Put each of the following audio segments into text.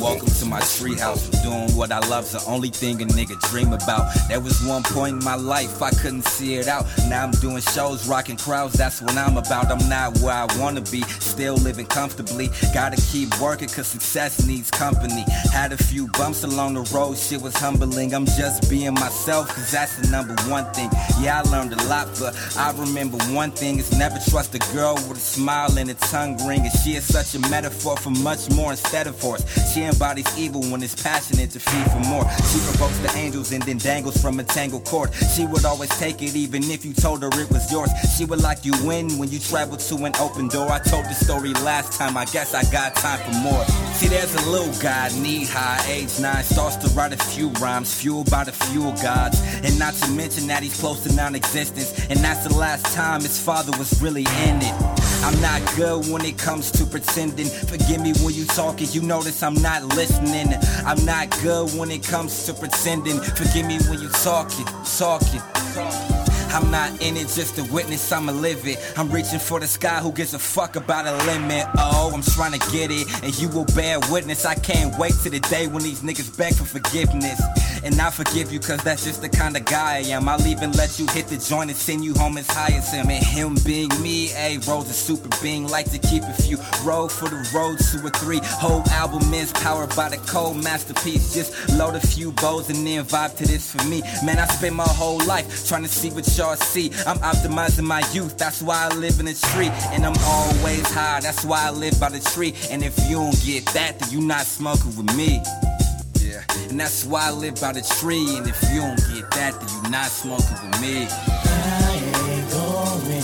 Welcome to my treehouse. Doing what I love's the only thing a nigga dream about. There was one point in my life I couldn't see it out. Now I'm doing shows, rocking crowds. That's what I'm about. I'm not where I wanna be. Still living comfortably. Gotta keep working cause success needs company. Had a few bumps along the road. Shit was humbling. I'm just being myself cause that's the number one thing. Yeah, I learned a lot, but I remember one thing is never trust a girl with a smile and a tongue ring. And she is such a metaphor for much more instead of force. She embodies evil when it's passionate to feed for more. She provokes the angels and then dangles from a tangled cord. She would always take it even if you told her it was yours. She would like you in when you travel to an open door. I told the story last time, I guess I got time for more. See, there's a little guy, knee high, age nine, starts to write a few rhymes, fueled by the fuel gods. And not to mention that he's close to non existence. And that's the last time his father was really in it. I'm not good when it comes to pretending. Forgive me when you talking, you notice I'm not listening. I'm not good when it comes to pretending. Forgive me when you talking, talking. I'm not in it just to witness, I'ma live it. I'm reaching for the sky, who gives a fuck about a limit? Oh, I'm trying to get it, and you will bear witness. I can't wait to the day when these niggas beg for forgiveness. And I forgive you, cause that's just the kind of guy I am. I'll even let you hit the joint and send you home as high as him. And him being me, a Rose a super being. Like to keep a few roll for the road, two or three. Whole album is powered by the cold masterpiece. Just load a few bows and then vibe to this for me. Man, I spent my whole life trying to see what y'all see. I'm optimizing my youth, that's why I live in a tree. And I'm always high, that's why I live by the tree. And if you don't get that, then you not smoking with me. Yeah, and that's why I live by the tree. And if you don't get that, then you're not smoking with me. I ain't going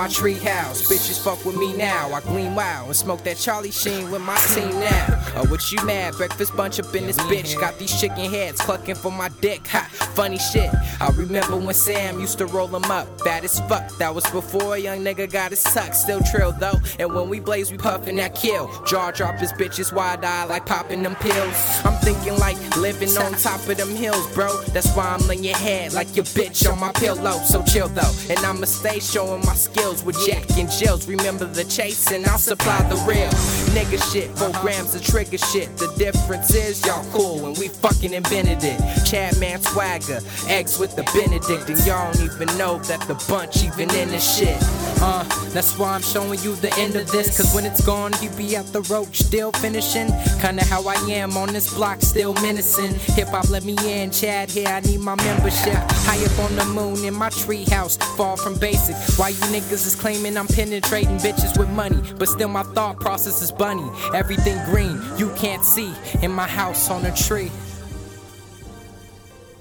My treehouse, bitches fuck with me now. I gleam wow and smoke that Charlie Sheen with my team now. Oh, what you mad? Breakfast bunch up in this bitch. Got these chicken heads clucking for my dick. Ha, funny shit. I remember when Sam used to roll them up. Bad as fuck. That was before a young nigga got his tuck. Still trill though. And when we blaze, we puffin' that kill. Jaw drop his bitches wide eye like popping them pills. I'm thinking like living on top of them hills, bro. That's why I'm laying your head like your bitch on my pillow. So chill though. And I'ma stay showing my skills with Jack and Jills. Remember the chase and I'll supply the real. Nigga shit, four grams of trigger shit. The difference is y'all cool and we fucking invented it. Chad man swagger, eggs with the Benedict. And y'all don't even know that the bunch even in this shit. Uh, that's why I'm showing you the end of this. Cause when it's gone, you be at the roach, still finishing. Kinda how I am on this block, still menacing. Hip hop let me in, Chad here, I need my membership. High up on the moon in my treehouse, far from basic. Why you niggas is claiming I'm penetrating bitches with money? But still, my thought process is bunny. Everything green, you can't see. In my house on a tree.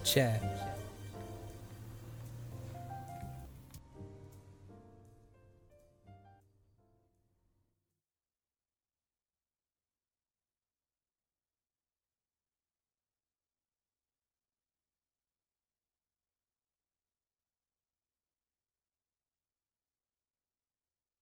Chad.